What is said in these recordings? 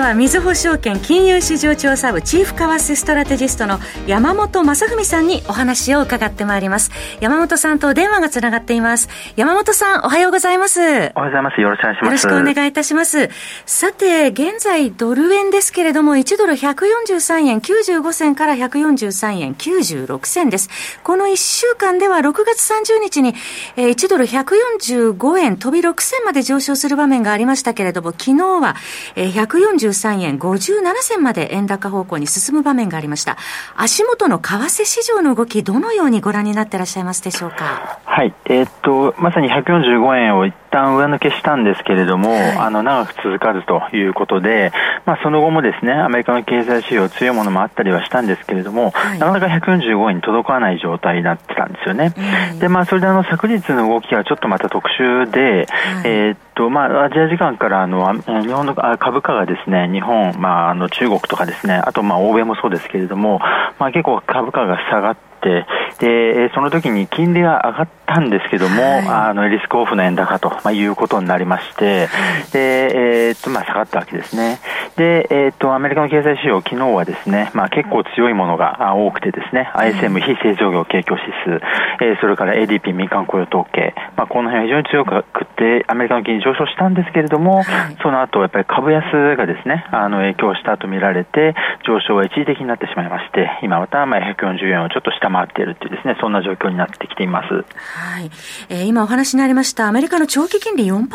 はみずほ証券金融市場調査部チーフ為替ストラテジストの山本雅文さんにお話を伺ってまいります。山本さんと電話がつながっています。山本さんおはようございます。おはようございます。よろしくお願いします。よろしくお願いいたします。さて現在ドル円ですけれども1ドル143円95銭から143円96銭です。この1週間では6月30日に1ドル145円飛び6銭まで上昇する場面がありましたけれども昨日は143 3円57銭まで円高方向に進む場面がありました。足元の為替市場の動き、どのようにご覧になってらっしゃいますでしょうか？はい。えー、っと、まさに145円を一旦上抜けしたんですけれども、はい、あの、長く続かずということで、まあ、その後もですね、アメリカの経済指標強いものもあったりはしたんですけれども、はい、なかなか145円に届かない状態になってたんですよね。で、まあ、それであの、昨日の動きはちょっとまた特殊で、はい、えー、っと、まあ、アジア時間からあの、日本の株価がですね、日本、まあ、あの、中国とかですね、あと、まあ、欧米もそうですけれども、まあ、結構株価が下がって、で、その時に金利が上がったんですけども、はい、あの、リスクオフの円高と、まあ、いうことになりまして、で、えー、っと、まあ、下がったわけですね。で、えー、っと、アメリカの経済指標、昨日はですね、まあ、結構強いものが多くてですね、ISM 非製造業景況指数、えー、それから ADP 民間雇用統計、まあ、この辺は非常に強くて、アメリカの金利上昇したんですけれども、はい、その後、やっぱり株安がですね、あの、影響したと見られて、上昇は一時的になってしまいまして、今また、まあ、140円をちょっと下回っているっていうですね、そんな状況になってきています。はい。えー、今お話になりました、アメリカの長期金利4%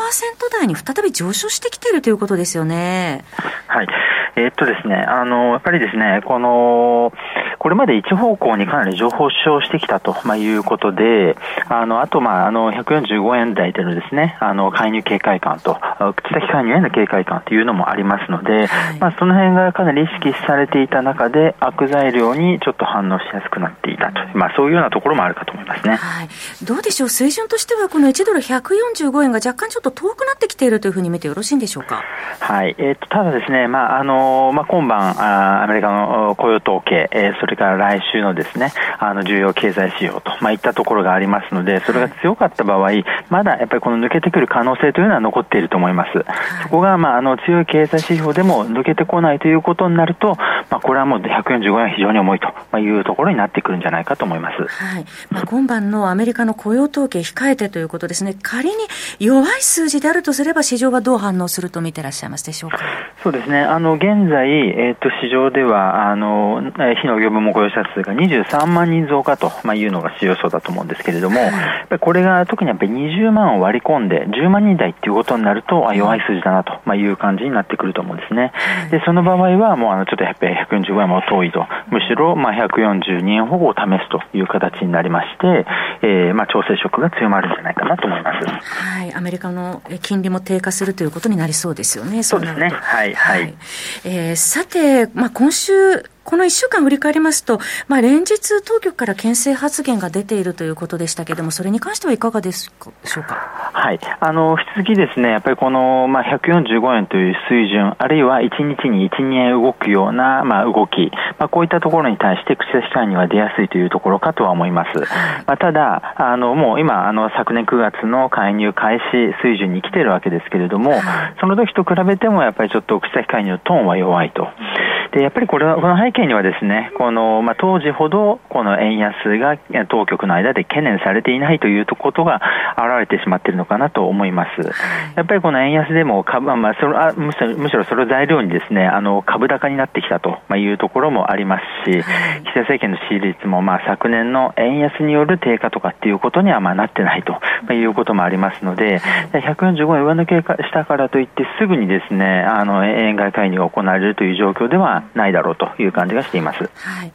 台に再び上昇してきているということですよね。はい。えー、っとですね、あの、やっぱりですね、この、これまで一方向にかなり情報主張してきたと、まあ、いうことで、あの、あと、まあ、あの、145円台でのですね、あの、介入警戒感と、口先介入への警戒感というのもありますので、はい、まあ、その辺がかなり意識されていた中で、悪材料にちょっと反応しやすくなっていたと、まあ、そういうようなところもあるかと思いますね。はい。どうでしょう、水準としては、この1ドル145円が若干ちょっと遠くなってきているというふうに見てよろしいんでしょうか？はい。えー、っと、ただですね、まあ、あの、まあ、今晩、あアメリカの雇用統計、えー、それから来週のですね、あの、重要経済指標と、まあ、いったところがありますので、それが強かった場合、まだやっぱりこの抜けてくる可能性というのは残っていると思います。そこが、まあ、あの、強い経済指標でも抜けてこないということになると、まあ、これはもう145円は非常に重いというところになってくるんじゃないかと思います。はい。まあ、今晩のアメリカの雇用統計控えてということですね。仮に弱い数字であるとすれば、市場はどう反応すると見てらっしゃいますでしょうか？そうですね。あの、現在、えっ、ー、と、市場では、あの、非農業部門雇用者数が23万人増加と、まあ、いうのが主要予想だと思うんですけれども、これが特にやっぱり20万を割り込んで、10万人台っていうことになると、あ弱い数字だなと、まあ、いう感じになってくると思うんですね。で、その場合は、もうあの、ちょっとやっぱり145円も遠いと、むしろ、まあ、142円保護を試すという形になりまして、えー、まあ、調整色が強まるんじゃないかなと思います。はい。アメリカの金利も低下するということになりそうですよね。そうですね。はい、はい。はい、えー、さて、まあ、今週、この1週間振り返りますと、まあ、連日当局から牽制発言が出ているということでしたけれども、それに関してはいかがでしょうか？はい。あの、引き続きですね、やっぱりこの、まあ、145円という水準、あるいは1日に1、2円動くような、まあ、動き、まあ、こういったところに対して口差し介入は出やすいというところかとは思います。まあ、ただ、あの、もう今、あの、昨年9月の介入開始水準に来ているわけですけれども、その時と比べても、やっぱりちょっと口差し介入のトーンは弱いと。で、やっぱりこれは、この背景にはですね、この、まあ、当時ほど、この円安が当局の間で懸念されていないということが現れてしまっているのかなと思います。やっぱりこの円安でも株、まあ、それあむしろ、むしろそれを材料にですね、あの、株高になってきたというところもありますし、岸田政権の支持率も、まあ、昨年の円安による低下とかっていうことには、まあ、なってないということもありますので、145円上抜けしたからといって、すぐにですね、あの、円買い介入が行われるという状況ではないだろうという感じがしています。はい。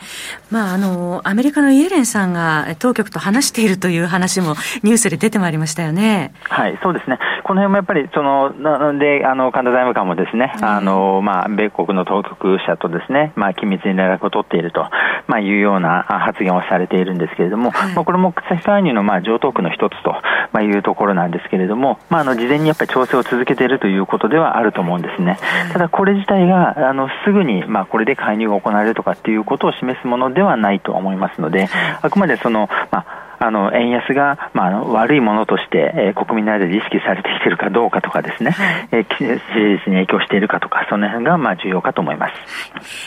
まあ、あの、アメリカのイエレンさんが当局と話しているという話もニュースで出てまいりましたよね。はい、そうですね。この辺もやっぱり、その、なので、あの、神田財務官もですね、あの、まあ、米国の当局者とですね、まあ、緊密に連絡を取っていると、まあ、いうような発言をされているんですけれども、はい、まあ、これも差し介入の、まあ、上等句の一つと、まあ、いうところなんですけれども、まあ、あの事前にやっぱり調整を続けているということではあると思うんですね。ただこれ自体があのすぐに、まあ、これで介入が行われるとかっていうことを示すものではないと思いますので、あくまでその、まああの円安が、まあ、あの悪いものとして、えー、国民の間で意識されてきているかどうかとかですね、はい、えー、支持率に影響しているかとか、その辺がまあ重要かと思います。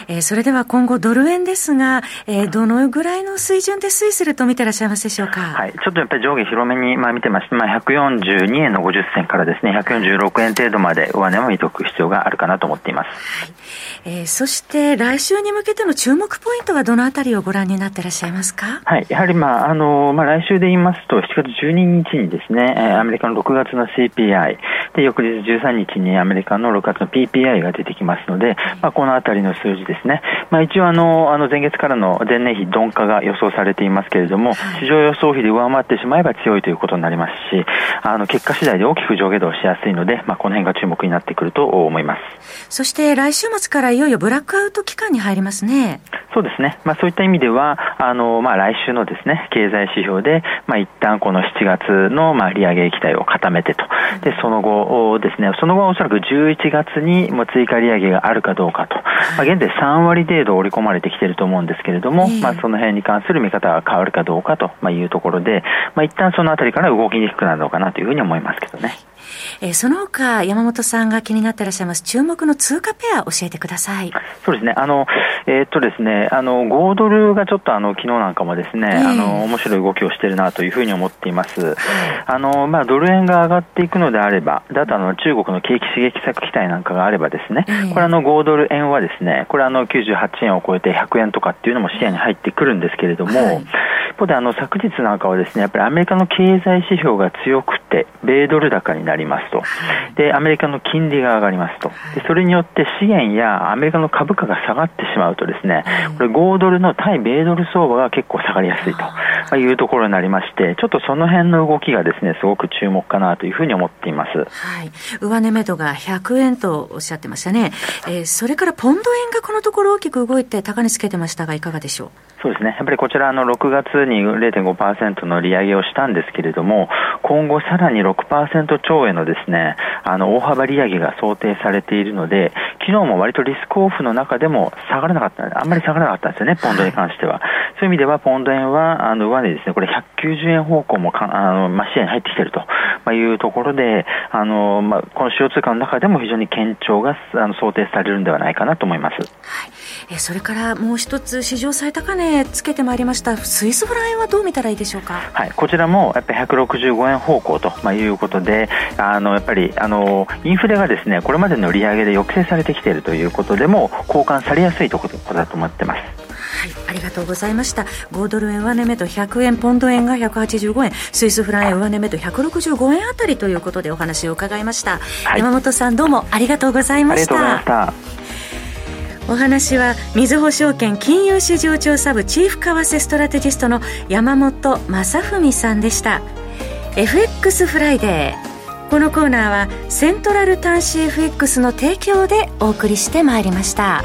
えー、それでは今後ドル円ですが、えー、どのぐらいの水準で推移すると見てらっしゃいますでしょうか？はい、ちょっとやっぱり上下広めにまあ見てまして、まあ142円の50銭からですね、146円程度まで上値を見ておく必要があるかなと思っています。はい。えー、そして来週に向けての注目ポイントはどのあたりをご覧になっていらっしゃいますか？はい、やはりまあ、あの、まあ来週で言いますと、7月12日にですね、アメリカの6月の CPI、で、翌日13日にアメリカの6月の PPI が出てきますので、まあこのあたりの数字ですね。まあ一応あの、あの前月からの前年比鈍化が予想されていますけれども、市場予想比で上回ってしまえば強いということになりますし、あの、結果次第で大きく上下動しやすいので、まあこの辺が注目になってくると思います。そして来週末からいよいよブラックアウト期間に入りますね。そうですね。まあそういった意味では、あの、まあ来週のですね、経済指標で、まあ一旦この7月の、まあ利上げ期待を固めてと。で、その後ですね、その後はおそらく11月にも追加利上げがあるかどうかと。まあ現在3割程度織り込まれてきていると思うんですけれども、まあその辺に関する見方が変わるかどうかというところで、まあ一旦そのあたりから動きにくくなるのかなというふうに思いますけどね。えー、その他、山本さんが気になっていらっしゃいます注目の通貨ペア、教えてください。そうですね。あの、えー、っとですね、あの、5ドルがちょっとあの、昨日なんかもですね、えー、あの、面白い動きをしているなというふうに思っています。あの、まあ、ドル円が上がっていくのであれば、だとあの、中国の景気刺激策期待なんかがあればですね、これあの、5ドル円はですね、これあの、98円を超えて100円とかっていうのも視野に入ってくるんですけれども、はい、一方であの、昨日なんかはですね、やっぱりアメリカの経済指標が強くて、米ドル高になりますと。で、アメリカの金利が上がりますと。で、それによって資源やアメリカの株価が下がってしまうとですね、これ5ドルの対米ドル相場が結構下がりやすいというところになりまして、ちょっとその辺の動きがですね、すごく注目かなというふうに思っています。はい。上値目処が100円とおっしゃってましたね。えー、それからポンド円がこのところ大きく動いて高値つけてましたが、いかがでしょう？そうですね。やっぱりこちらの6月に0.5%の利上げをしたんですけれども、今後さらに6%超へのですね、あの、大幅利上げが想定されているので、昨日も割とリスクオフの中でも下がらなかった、あんまり下がらなかったんですよね、ポンドに関しては。そういう意味では、ポンド円は、あの、上値ですね、これ190円方向もか、あの、まあ、視野に入ってきていると、まいうところで、あの、まあ、この主要通貨の中でも非常に堅調が、あの、想定されるんではないかなと思います。はい。えそれからもう一つ、史上最高値つけてまいりました、スイスフラン円はどう見たらいいでしょうか？はい、こちらもやっぱり165円方向と、まあ、いうことで、あの、やっぱり、あの、インフレがですね、これまでの利上げで抑制されてきているということでも、交換されやすいところだと思ってます。はい、ありがとうございました。豪ドル円上値めど100円、ポンド円が185円、スイスフラン円上値めど165円あたりということでお話を伺いました。はい、山本さんどうもありがとうございました。ありがとうございました。お話はみずほ証券金融市場調査部チーフ為替ストラテジストの山本雅文さんでした FX フライデーこのコーナーはセントラル端子 FX の提供でお送りしてまいりました。